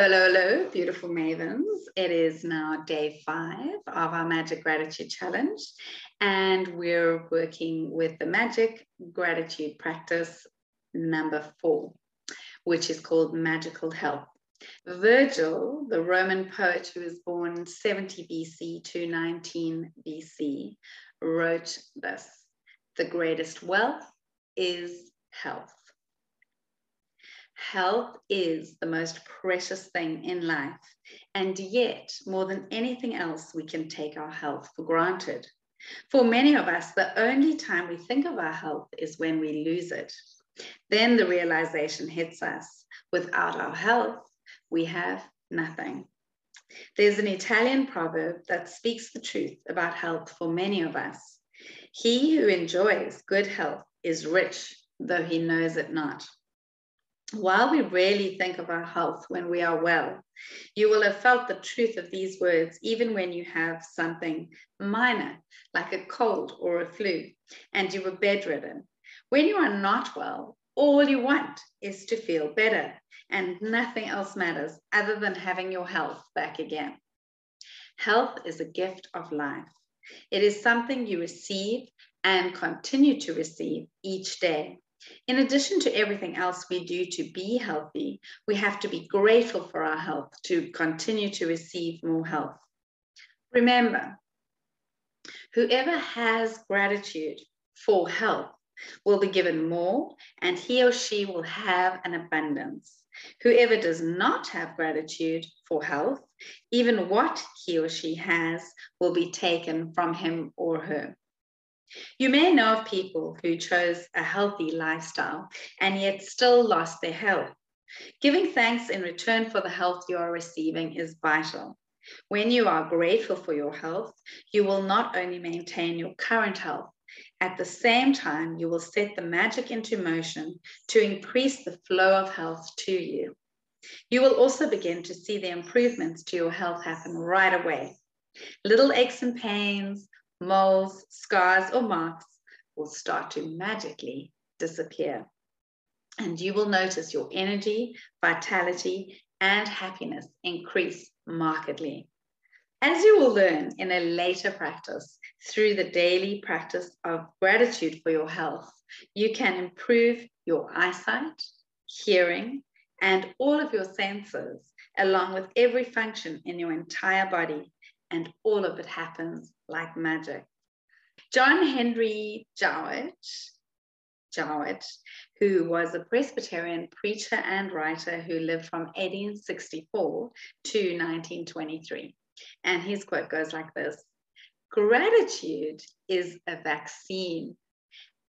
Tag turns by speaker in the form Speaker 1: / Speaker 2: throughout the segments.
Speaker 1: Hello, hello, beautiful mavens. It is now day five of our Magic Gratitude Challenge, and we're working with the Magic Gratitude Practice number four, which is called Magical Health. Virgil, the Roman poet who was born 70 BC to 19 BC, wrote this The greatest wealth is health. Health is the most precious thing in life, and yet, more than anything else, we can take our health for granted. For many of us, the only time we think of our health is when we lose it. Then the realization hits us without our health, we have nothing. There's an Italian proverb that speaks the truth about health for many of us. He who enjoys good health is rich, though he knows it not. While we rarely think of our health when we are well, you will have felt the truth of these words even when you have something minor, like a cold or a flu, and you were bedridden. When you are not well, all you want is to feel better, and nothing else matters other than having your health back again. Health is a gift of life. It is something you receive and continue to receive each day. In addition to everything else we do to be healthy, we have to be grateful for our health to continue to receive more health. Remember, whoever has gratitude for health will be given more, and he or she will have an abundance. Whoever does not have gratitude for health, even what he or she has will be taken from him or her. You may know of people who chose a healthy lifestyle and yet still lost their health. Giving thanks in return for the health you are receiving is vital. When you are grateful for your health, you will not only maintain your current health, at the same time, you will set the magic into motion to increase the flow of health to you. You will also begin to see the improvements to your health happen right away. Little aches and pains, moles, scars, or marks will start to magically disappear. And you will notice your energy, vitality, and happiness increase markedly. As you will learn in a later practice through the daily practice of gratitude for your health, you can improve your eyesight, hearing, and all of your senses, along with every function in your entire body and all of it happens like magic. John Henry Jowett, Jowett, who was a Presbyterian preacher and writer who lived from 1864 to 1923. And his quote goes like this Gratitude is a vaccine,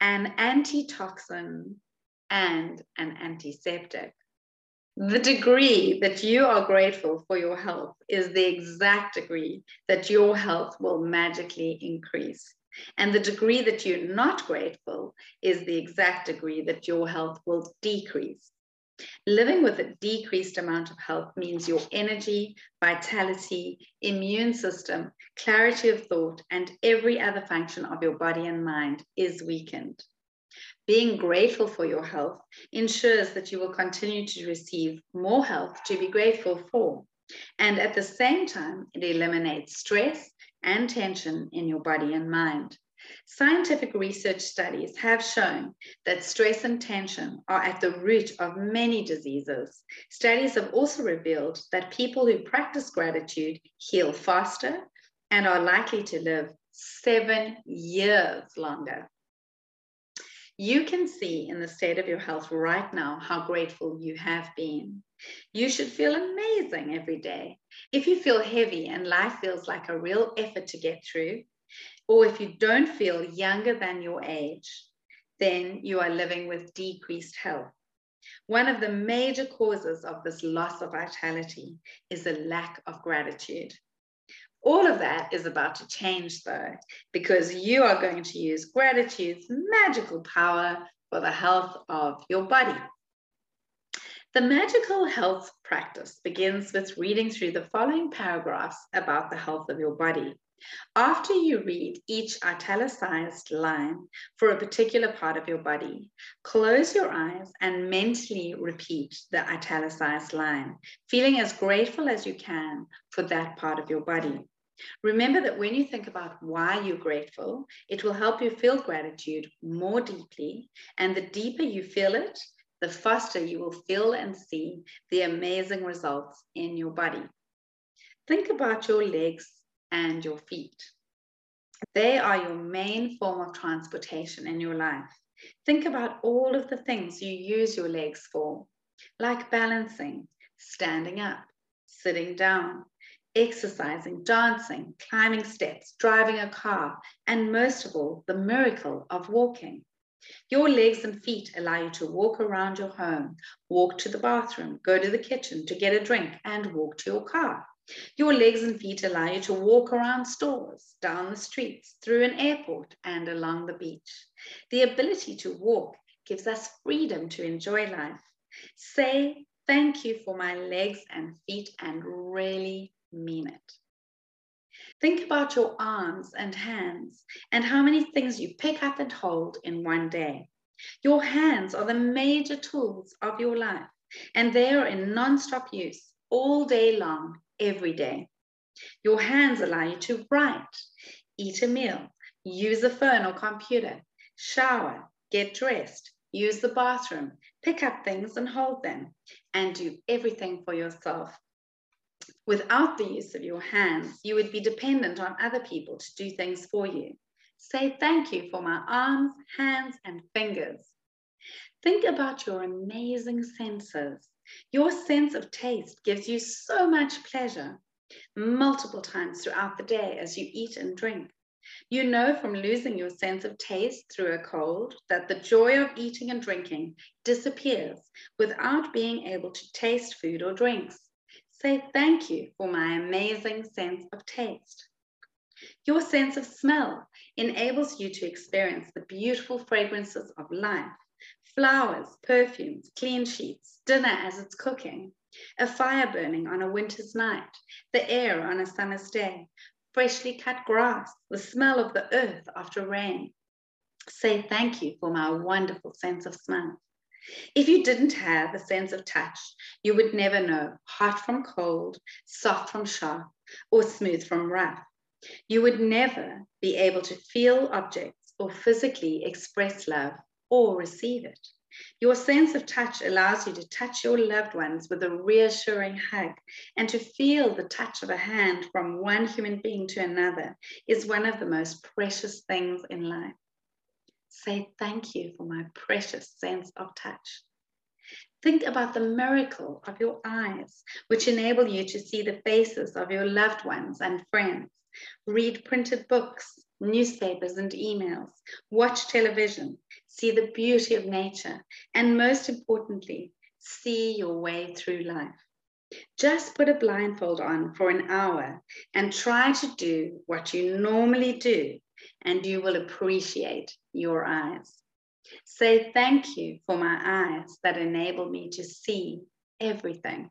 Speaker 1: an antitoxin, and an antiseptic. The degree that you are grateful for your health is the exact degree that your health will magically increase. And the degree that you're not grateful is the exact degree that your health will decrease. Living with a decreased amount of health means your energy, vitality, immune system, clarity of thought, and every other function of your body and mind is weakened. Being grateful for your health ensures that you will continue to receive more health to be grateful for. And at the same time, it eliminates stress and tension in your body and mind. Scientific research studies have shown that stress and tension are at the root of many diseases. Studies have also revealed that people who practice gratitude heal faster and are likely to live seven years longer. You can see in the state of your health right now how grateful you have been. You should feel amazing every day. If you feel heavy and life feels like a real effort to get through, or if you don't feel younger than your age, then you are living with decreased health. One of the major causes of this loss of vitality is a lack of gratitude. All of that is about to change though, because you are going to use gratitude's magical power for the health of your body. The magical health practice begins with reading through the following paragraphs about the health of your body. After you read each italicized line for a particular part of your body, close your eyes and mentally repeat the italicized line, feeling as grateful as you can for that part of your body. Remember that when you think about why you're grateful, it will help you feel gratitude more deeply. And the deeper you feel it, the faster you will feel and see the amazing results in your body. Think about your legs and your feet. They are your main form of transportation in your life. Think about all of the things you use your legs for, like balancing, standing up, sitting down, exercising, dancing, climbing steps, driving a car, and most of all, the miracle of walking. Your legs and feet allow you to walk around your home, walk to the bathroom, go to the kitchen to get a drink, and walk to your car. Your legs and feet allow you to walk around stores, down the streets, through an airport, and along the beach. The ability to walk gives us freedom to enjoy life. Say thank you for my legs and feet and really mean it. Think about your arms and hands and how many things you pick up and hold in one day. Your hands are the major tools of your life, and they are in non-stop use all day long every day. Your hands allow you to write, eat a meal, use a phone or computer, shower, get dressed, use the bathroom, pick up things and hold them, and do everything for yourself. Without the use of your hands, you would be dependent on other people to do things for you. Say thank you for my arms, hands, and fingers. Think about your amazing senses. Your sense of taste gives you so much pleasure multiple times throughout the day as you eat and drink. You know from losing your sense of taste through a cold that the joy of eating and drinking disappears without being able to taste food or drinks. Say thank you for my amazing sense of taste. Your sense of smell enables you to experience the beautiful fragrances of life flowers, perfumes, clean sheets, dinner as it's cooking, a fire burning on a winter's night, the air on a summer's day, freshly cut grass, the smell of the earth after rain. Say thank you for my wonderful sense of smell. If you didn't have a sense of touch, you would never know hot from cold, soft from sharp, or smooth from rough. You would never be able to feel objects or physically express love or receive it. Your sense of touch allows you to touch your loved ones with a reassuring hug and to feel the touch of a hand from one human being to another is one of the most precious things in life. Say thank you for my precious sense of touch. Think about the miracle of your eyes, which enable you to see the faces of your loved ones and friends, read printed books, newspapers and emails, watch television, see the beauty of nature, and most importantly, see your way through life. Just put a blindfold on for an hour and try to do what you normally do, and you will appreciate your eyes. Say thank you for my eyes that enable me to see everything.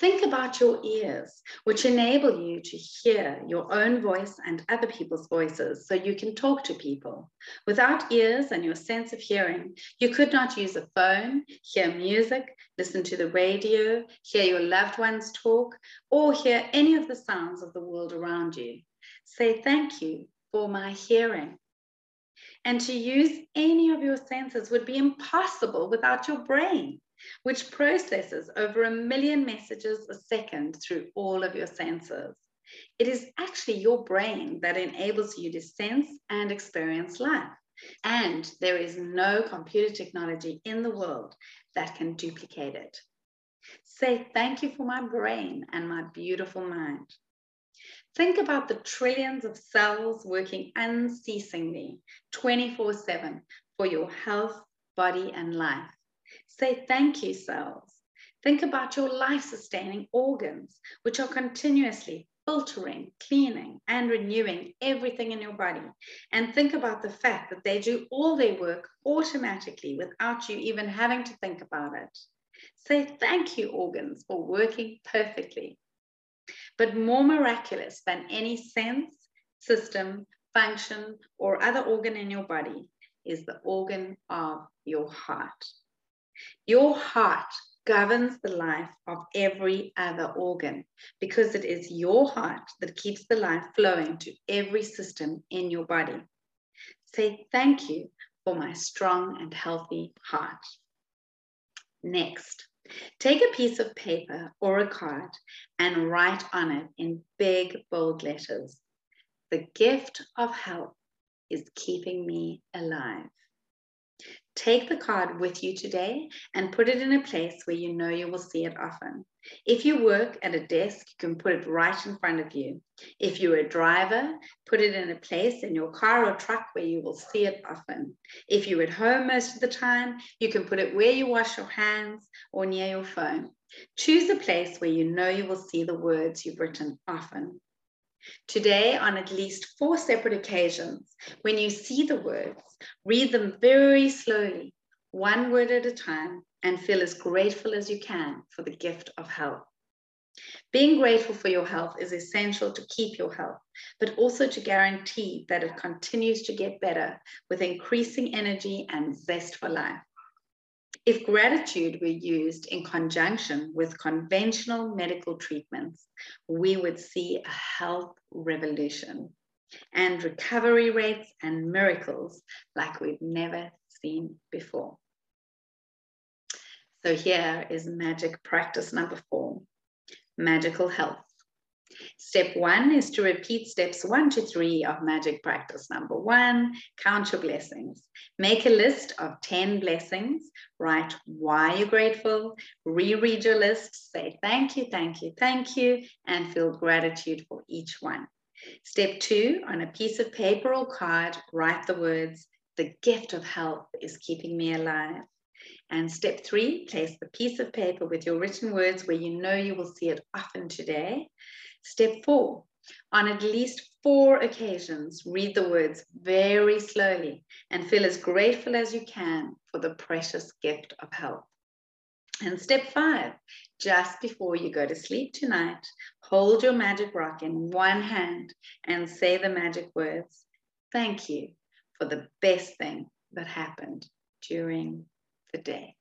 Speaker 1: Think about your ears, which enable you to hear your own voice and other people's voices so you can talk to people. Without ears and your sense of hearing, you could not use a phone, hear music, listen to the radio, hear your loved ones talk, or hear any of the sounds of the world around you. Say thank you for my hearing. And to use any of your senses would be impossible without your brain which processes over a million messages a second through all of your senses. It is actually your brain that enables you to sense and experience life. And there is no computer technology in the world that can duplicate it. Say thank you for my brain and my beautiful mind. Think about the trillions of cells working unceasingly 24 7 for your health, body, and life. Say thank you, cells. Think about your life sustaining organs, which are continuously filtering, cleaning, and renewing everything in your body. And think about the fact that they do all their work automatically without you even having to think about it. Say thank you, organs, for working perfectly. But more miraculous than any sense, system, function, or other organ in your body is the organ of your heart. Your heart governs the life of every other organ because it is your heart that keeps the life flowing to every system in your body. Say thank you for my strong and healthy heart. Next, take a piece of paper or a card and write on it in big, bold letters The gift of health is keeping me alive. Take the card with you today and put it in a place where you know you will see it often. If you work at a desk, you can put it right in front of you. If you're a driver, put it in a place in your car or truck where you will see it often. If you're at home most of the time, you can put it where you wash your hands or near your phone. Choose a place where you know you will see the words you've written often. Today, on at least four separate occasions, when you see the words, read them very slowly, one word at a time, and feel as grateful as you can for the gift of health. Being grateful for your health is essential to keep your health, but also to guarantee that it continues to get better with increasing energy and zest for life. If gratitude were used in conjunction with conventional medical treatments, we would see a health revolution and recovery rates and miracles like we've never seen before. So here is magic practice number four, magical health. Step one is to repeat steps one to three of magic practice. Number one, count your blessings. Make a list of 10 blessings. Write why you're grateful. Reread your list. Say thank you, thank you, thank you, and feel gratitude for each one. Step two, on a piece of paper or card, write the words, the gift of health is keeping me alive. And step three, place the piece of paper with your written words where you know you will see it often today. Step four, on at least four occasions, read the words very slowly and feel as grateful as you can for the precious gift of health. And step five, just before you go to sleep tonight, hold your magic rock in one hand and say the magic words, thank you for the best thing that happened during the day.